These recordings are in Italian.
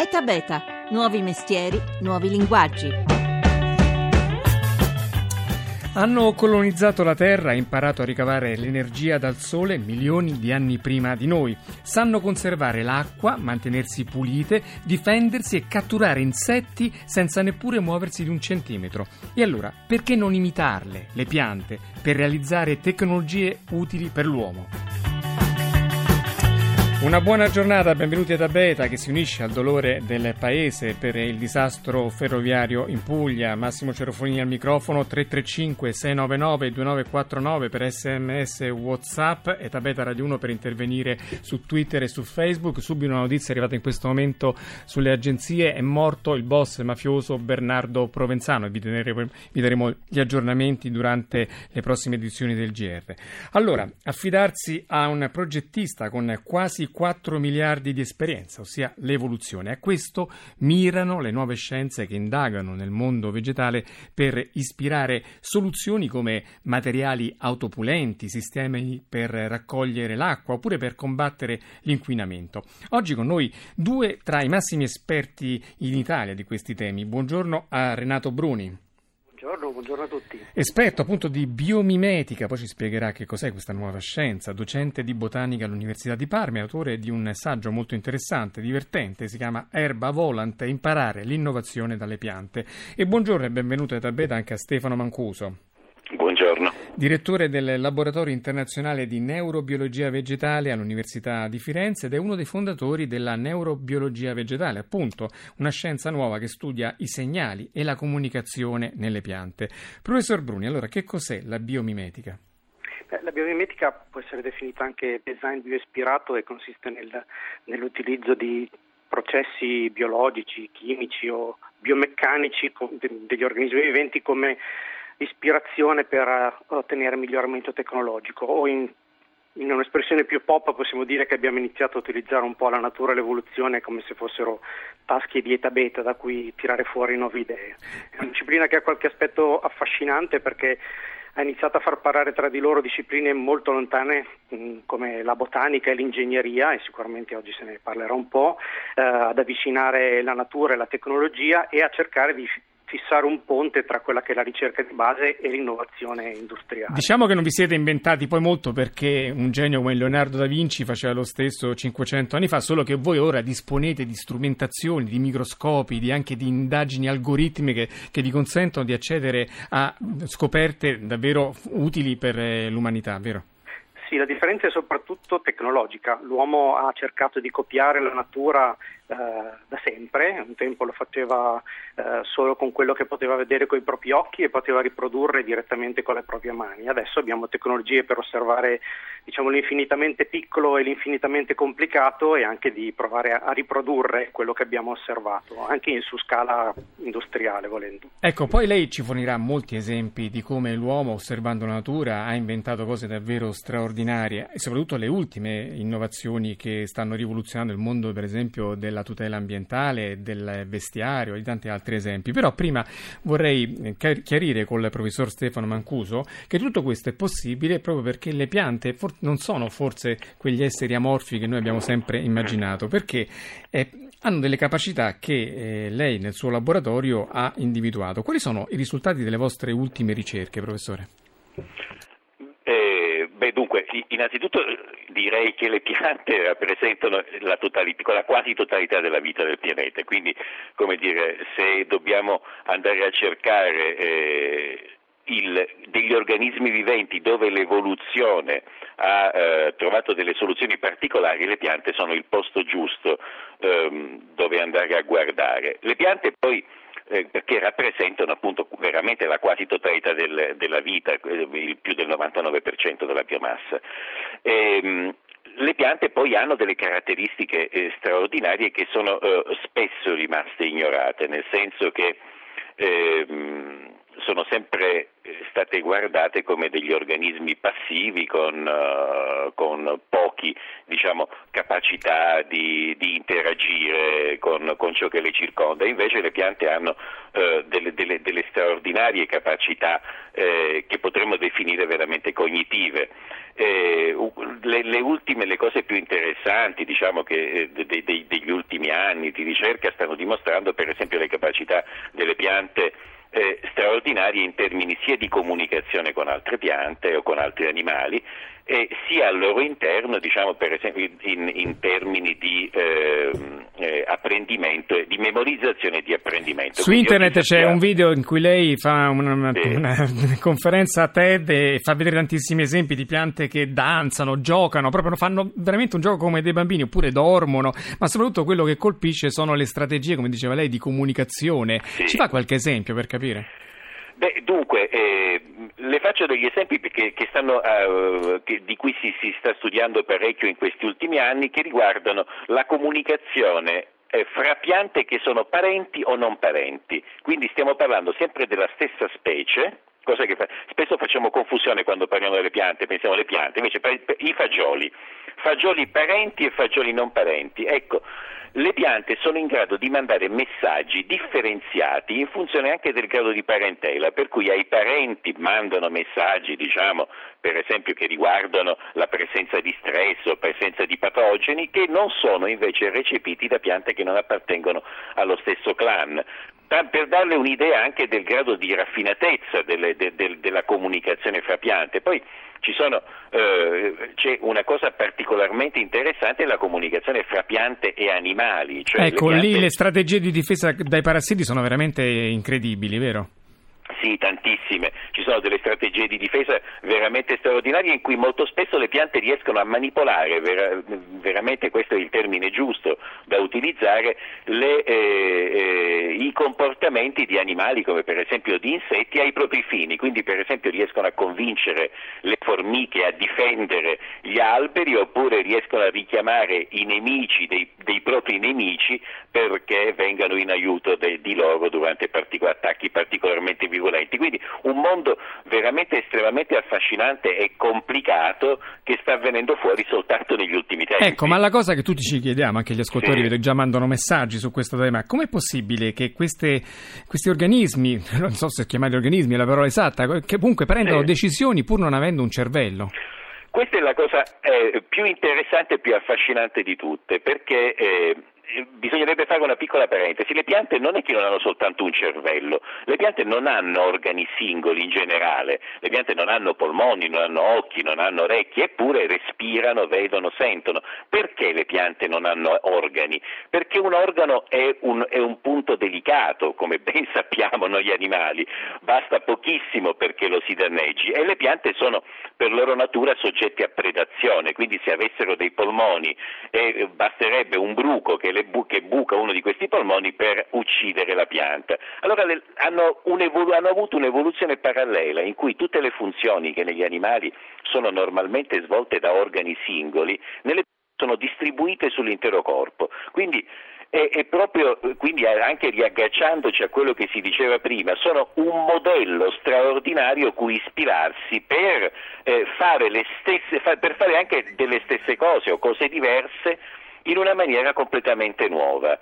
ETA Beta, nuovi mestieri, nuovi linguaggi. Hanno colonizzato la Terra e imparato a ricavare l'energia dal Sole milioni di anni prima di noi. Sanno conservare l'acqua, mantenersi pulite, difendersi e catturare insetti senza neppure muoversi di un centimetro. E allora, perché non imitarle, le piante, per realizzare tecnologie utili per l'uomo? Una buona giornata, benvenuti ad Abeta che si unisce al dolore del paese per il disastro ferroviario in Puglia. Massimo Cerofonini al microfono 335 699 2949 per sms whatsapp e Tabeta Radio 1 per intervenire su Twitter e su Facebook. Subito una notizia arrivata in questo momento sulle agenzie, è morto il boss mafioso Bernardo Provenzano e vi, vi daremo gli aggiornamenti durante le prossime edizioni del GR. Allora, affidarsi a un progettista con quasi 4 miliardi di esperienza, ossia l'evoluzione. A questo mirano le nuove scienze che indagano nel mondo vegetale per ispirare soluzioni come materiali autopulenti, sistemi per raccogliere l'acqua oppure per combattere l'inquinamento. Oggi con noi due tra i massimi esperti in Italia di questi temi. Buongiorno a Renato Bruni. Buongiorno, buongiorno, a tutti. Esperto appunto di biomimetica, poi ci spiegherà che cos'è questa nuova scienza, docente di botanica all'Università di Parma, autore di un saggio molto interessante, divertente, si chiama Erba Volante, imparare l'innovazione dalle piante. E buongiorno e benvenuto a Tabeta anche a Stefano Mancuso. Buongiorno. Direttore del Laboratorio Internazionale di Neurobiologia Vegetale all'Università di Firenze ed è uno dei fondatori della neurobiologia vegetale, appunto una scienza nuova che studia i segnali e la comunicazione nelle piante. Professor Bruni, allora che cos'è la biomimetica? La biomimetica può essere definita anche design bioispirato e consiste nel, nell'utilizzo di processi biologici, chimici o biomeccanici degli organismi viventi come ispirazione per eh, ottenere miglioramento tecnologico o in, in, un'espressione più pop possiamo dire che abbiamo iniziato a utilizzare un po' la natura e l'evoluzione come se fossero tasche di eta beta da cui tirare fuori nuove idee. È una disciplina che ha qualche aspetto affascinante perché ha iniziato a far parlare tra di loro discipline molto lontane mh, come la botanica e l'ingegneria e sicuramente oggi se ne parlerà un po', eh, ad avvicinare la natura e la tecnologia e a cercare di fissare un ponte tra quella che è la ricerca di base e l'innovazione industriale. Diciamo che non vi siete inventati poi molto perché un genio come Leonardo da Vinci faceva lo stesso 500 anni fa, solo che voi ora disponete di strumentazioni, di microscopi, di anche di indagini algoritmiche che vi consentono di accedere a scoperte davvero utili per eh, l'umanità, vero? Sì, la differenza è soprattutto tecnologica. L'uomo ha cercato di copiare la natura da sempre, un tempo lo faceva eh, solo con quello che poteva vedere con i propri occhi e poteva riprodurre direttamente con le proprie mani. Adesso abbiamo tecnologie per osservare diciamo, l'infinitamente piccolo e l'infinitamente complicato e anche di provare a, a riprodurre quello che abbiamo osservato, anche su scala industriale volendo. Ecco, poi lei ci fornirà molti esempi di come l'uomo osservando la natura ha inventato cose davvero straordinarie e soprattutto le ultime innovazioni che stanno rivoluzionando il mondo, per esempio, della della tutela ambientale, del vestiario e di tanti altri esempi. Però prima vorrei eh, chiarire col professor Stefano Mancuso che tutto questo è possibile proprio perché le piante for- non sono forse quegli esseri amorfi che noi abbiamo sempre immaginato, perché eh, hanno delle capacità che eh, lei nel suo laboratorio ha individuato. Quali sono i risultati delle vostre ultime ricerche, professore? Innanzitutto eh, direi che le piante rappresentano la, totalità, la quasi totalità della vita del pianeta, quindi, come dire, se dobbiamo andare a cercare eh, il, degli organismi viventi dove l'evoluzione ha eh, trovato delle soluzioni particolari, le piante sono il posto giusto ehm, dove andare a guardare. Le piante poi eh, perché rappresentano appunto veramente la quasi totalità del, della vita, eh, più del 99% della biomassa. E, ehm, le piante poi hanno delle caratteristiche eh, straordinarie che sono eh, spesso rimaste ignorate, nel senso che ehm, sono sempre eh, state guardate come degli organismi passivi con, uh, con pochi diciamo, capacità di, di interagire con con, ciò che le circonda, invece le piante hanno eh, delle, delle, delle, straordinarie capacità eh, che potremmo definire veramente cognitive. Eh, le, le, ultime, le cose più interessanti diciamo che, de, de, degli ultimi anni di ricerca stanno dimostrando per esempio le capacità delle piante eh, straordinarie in termini sia di comunicazione con altre piante o con altri animali, e sia al loro interno, diciamo per esempio in, in termini di eh, eh, apprendimento, di memorizzazione e di apprendimento. Su Quindi internet c'è un video in cui lei fa una, una, una, conferenza a TED e fa vedere tantissimi esempi di piante che danzano, giocano, proprio fanno veramente un gioco come dei bambini, oppure dormono, ma soprattutto quello che colpisce sono le strategie, come diceva lei, di comunicazione. Sì. Ci fa qualche esempio per capire? Beh, dunque, eh, le faccio degli esempi che, che stanno, uh, che, di cui si, si, sta studiando parecchio in questi ultimi anni, che riguardano la comunicazione eh, fra piante che sono parenti o non parenti. Quindi stiamo parlando sempre della stessa specie, cosa che fa... spesso facciamo confusione quando parliamo delle piante, pensiamo alle piante, invece i fagioli, fagioli parenti e fagioli non parenti. Ecco, le piante sono in grado di mandare messaggi differenziati in funzione anche del grado di parentela, per cui ai parenti mandano messaggi, diciamo, per esempio che riguardano la presenza di stress o presenza di patogeni, che non sono invece recepiti da piante che non appartengono allo stesso clan per darle un'idea anche del grado di raffinatezza delle, de, de, della comunicazione fra piante. Poi sono, eh, c'è una cosa particolarmente interessante, la comunicazione fra piante e animali. Cioè ecco, le piante... lì le strategie di difesa dai parassiti sono veramente incredibili, vero? Sì, tantissime. Ci sono delle strategie di difesa veramente straordinarie in cui molto spesso le piante riescono a manipolare, vera, veramente questo è il termine giusto da utilizzare, le, eh, eh, i comportamenti di animali come per esempio di insetti ai propri fini. Quindi per esempio riescono a convincere le formiche a difendere gli alberi oppure riescono a richiamare i nemici dei, dei propri nemici perché vengano in aiuto de, di loro durante attacchi particolarmente violenti virulenti. Quindi un mondo veramente estremamente affascinante e complicato che sta venendo fuori soltanto negli ultimi tempi. Ecco, ma la cosa che tutti ci chiediamo, anche gli ascoltatori sì. già mandano messaggi su questo tema, com'è possibile che queste, questi organismi, non so se chiamarli organismi è la parola esatta, che comunque prendono sì. decisioni pur non avendo un cervello? Questa è la cosa eh, più interessante e più affascinante di tutte, perché eh, bisognerebbe fare una piccola parentesi, le piante non è che non hanno soltanto un cervello, le piante non hanno organi singoli in generale, le piante non hanno polmoni, non hanno occhi, non hanno orecchie, eppure respirano, vedono, sentono. Perché le piante non hanno organi? Perché un organo è un, è un punto delicato, come ben sappiamo noi animali, basta pochissimo perché lo si danneggi e le piante sono per loro natura soggetti a predazione, quindi se avessero dei polmoni eh, basterebbe un bruco che bu- che buca uno di questi polmoni per uccidere la pianta. Allora le, hanno, hanno avuto un'evoluzione parallela in cui tutte le funzioni che negli animali sono normalmente svolte da organi singoli, nelle sono distribuite sull'intero corpo. Quindi e, e, proprio quindi anche riagganciandoci a quello che si diceva prima, sono un modello straordinario cui ispirarsi per, eh, fare, stesse, per fare anche delle stesse cose o cose diverse in una maniera completamente nuova.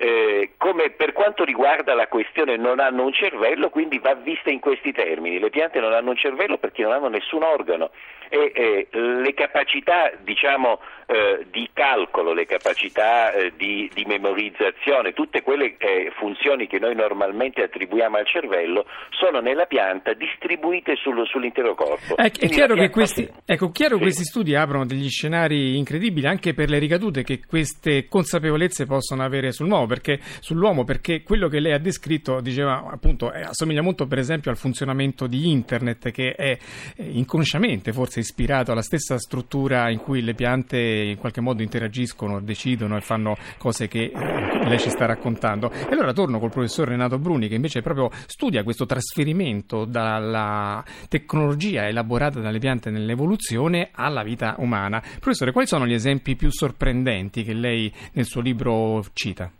Eh, come per quanto riguarda la questione non hanno un cervello, quindi va vista in questi termini. Le piante non hanno un cervello perché non hanno nessun organo e eh, le capacità diciamo, eh, di calcolo, le capacità eh, di, di, memorizzazione, tutte quelle eh, funzioni che noi normalmente attribuiamo al cervello sono nella pianta distribuite sul, sull'intero corpo. È, è chiaro che questi, ecco, chiaro sì. questi studi aprono degli scenari incredibili anche per le ricadute che queste consapevolezze possono avere sul perché, sull'uomo, perché quello che lei ha descritto diceva appunto assomiglia molto per esempio al funzionamento di internet che è inconsciamente forse ispirato alla stessa struttura in cui le piante in qualche modo interagiscono, decidono e fanno cose che lei ci sta raccontando. E allora torno col professor Renato Bruni che invece proprio studia questo trasferimento dalla tecnologia elaborata dalle piante nell'evoluzione alla vita umana. Professore, quali sono gli esempi più sorprendenti che lei nel suo libro cita?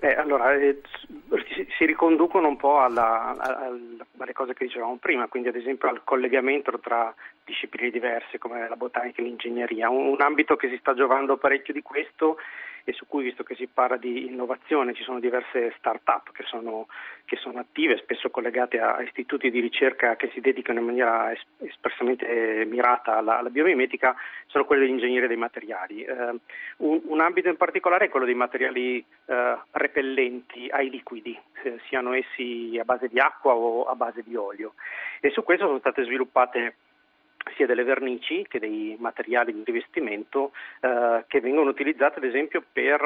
Eh, allora, eh, si riconducono un po' alla, alla, alle cose che dicevamo prima, quindi ad esempio al collegamento tra discipline diverse come la botanica e l'ingegneria. Un, un ambito che si sta giovando parecchio di questo e su cui, visto che si parla di innovazione, ci sono diverse start-up che sono, che sono attive, spesso collegate a istituti di ricerca che si dedicano in maniera es- espressamente mirata alla, alla, biomimetica, sono quelle dell'ingegneria dei materiali. Eh, un, un, ambito in particolare è quello dei materiali eh, repellenti ai liquidi, eh, siano essi a base di acqua o a base di olio. E su questo sono state sviluppate sia delle vernici che dei materiali di rivestimento eh, che vengono utilizzati ad esempio per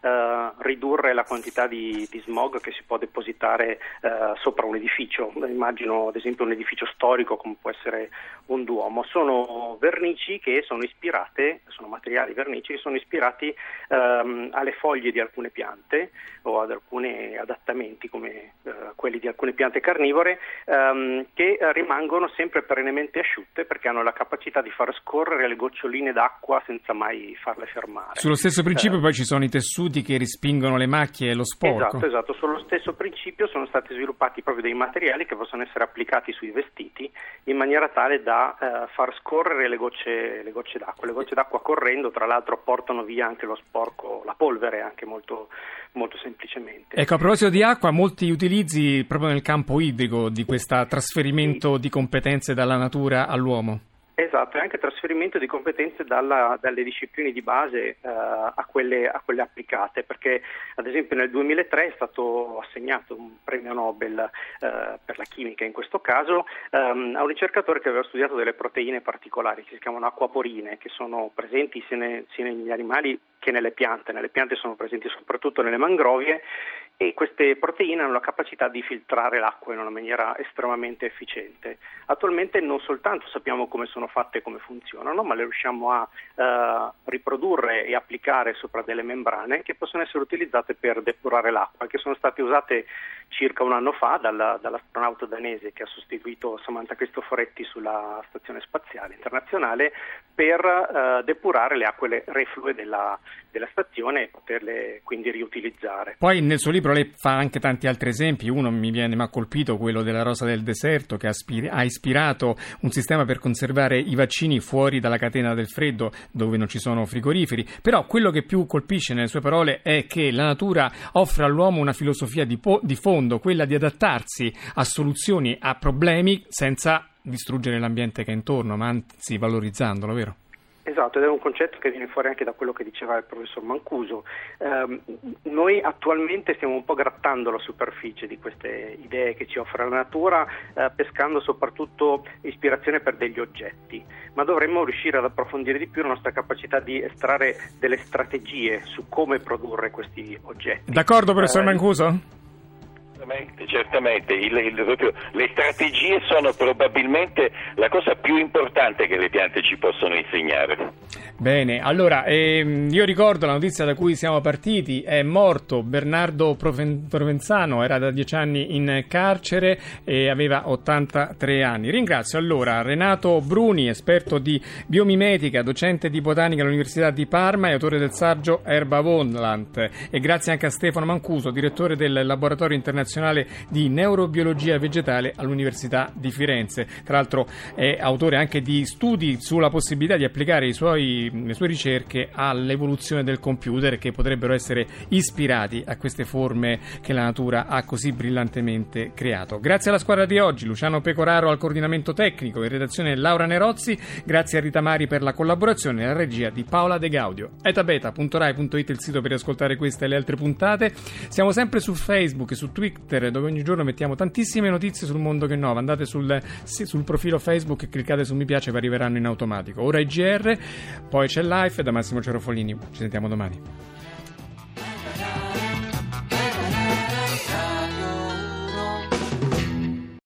eh, ridurre la quantità di, di, smog che si può depositare eh, sopra un edificio. Immagino ad esempio un edificio storico come può essere un duomo. Sono vernici che sono ispirate, sono materiali vernici che sono ispirati ehm, alle foglie di alcune piante o ad alcuni adattamenti come eh, quelli di alcune piante carnivore ehm, che rimangono sempre perennemente asciutte perché hanno la capacità di far scorrere le goccioline d'acqua senza mai farle fermare. Sullo stesso principio eh, poi ci sono i tessuti che respingono le macchie e lo sporco. Esatto, esatto, sullo stesso principio sono stati sviluppati proprio dei materiali che possono essere applicati sui vestiti in maniera tale da eh, far scorrere le gocce, le gocce d'acqua. Le gocce d'acqua correndo tra l'altro portano via anche lo sporco, la polvere anche molto, molto semplicemente. Ecco, a proposito di acqua, molti utilizzi proprio nel campo idrico di questo trasferimento sì. di competenze dalla natura all'uomo. Esatto, e anche trasferimento di competenze dalla, dalle discipline di base eh, a, quelle, a, quelle, applicate, perché ad esempio nel 2003 è stato assegnato un premio Nobel eh, per la chimica in questo caso ehm, a un ricercatore che aveva studiato delle proteine particolari che si chiamano acquaporine, che sono presenti sia, ne, sia negli animali che nelle piante. Nelle piante sono presenti soprattutto nelle mangrovie e queste proteine hanno la capacità di filtrare l'acqua in una maniera estremamente efficiente. Attualmente non soltanto sappiamo come sono fatte e come funzionano, ma le riusciamo a eh, riprodurre e applicare sopra delle membrane che possono essere utilizzate per depurare l'acqua, che sono state usate circa un anno fa dalla, dall'astronauta danese che ha sostituito Samantha Cristoforetti sulla Stazione Spaziale Internazionale per eh, depurare le acque reflue della, della stazione e poterle quindi riutilizzare. Poi nel suo libro lei fa anche tanti altri esempi, uno mi viene, mi ha colpito quello della rosa del deserto che ha, spir- ha ispirato un sistema per conservare i vaccini fuori dalla catena del freddo dove non ci sono frigoriferi, però quello che più colpisce nelle sue parole è che la natura offre all'uomo una filosofia di, po- di fondo, quella di adattarsi a soluzioni, a problemi senza distruggere l'ambiente che è intorno, ma anzi valorizzandolo, vero? Esatto, ed è un concetto che viene fuori anche da quello che diceva il professor Mancuso. Eh, noi attualmente stiamo un po' grattando la superficie di queste idee che ci offre la natura, eh, pescando soprattutto ispirazione per degli oggetti, ma dovremmo riuscire ad approfondire di più la nostra capacità di estrarre delle strategie su come produrre questi oggetti. D'accordo, professor eh, Mancuso? Certamente, certamente. Il, il, proprio, le strategie sono probabilmente la cosa più importante che le piante ci possono insegnare. Bene, allora ehm, io ricordo la notizia da cui siamo partiti, è morto Bernardo Provenzano, era da dieci anni in carcere e aveva 83 anni. Ringrazio allora Renato Bruni, esperto di biomimetica, docente di botanica all'Università di Parma e autore del saggio Erba Wonland e grazie anche a Stefano Mancuso, direttore del laboratorio internazionale di neurobiologia vegetale all'Università di Firenze. Tra l'altro è autore anche di studi sulla possibilità di applicare suoi, le sue ricerche all'evoluzione del computer che potrebbero essere ispirati a queste forme che la natura ha così brillantemente creato. Grazie alla squadra di oggi, Luciano Pecoraro al coordinamento tecnico, in redazione Laura Nerozzi, grazie a Rita Mari per la collaborazione e alla regia di Paola De Gaudio. etabeta.rai.it il sito per ascoltare queste e le altre puntate. Siamo sempre su Facebook e su Twitter dove ogni giorno mettiamo tantissime notizie sul mondo che è nuovo. Andate sul, sul profilo Facebook e cliccate su mi piace vi arriveranno in automatico. Ora IGR, poi c'è Life da Massimo Cerofolini. Ci sentiamo domani.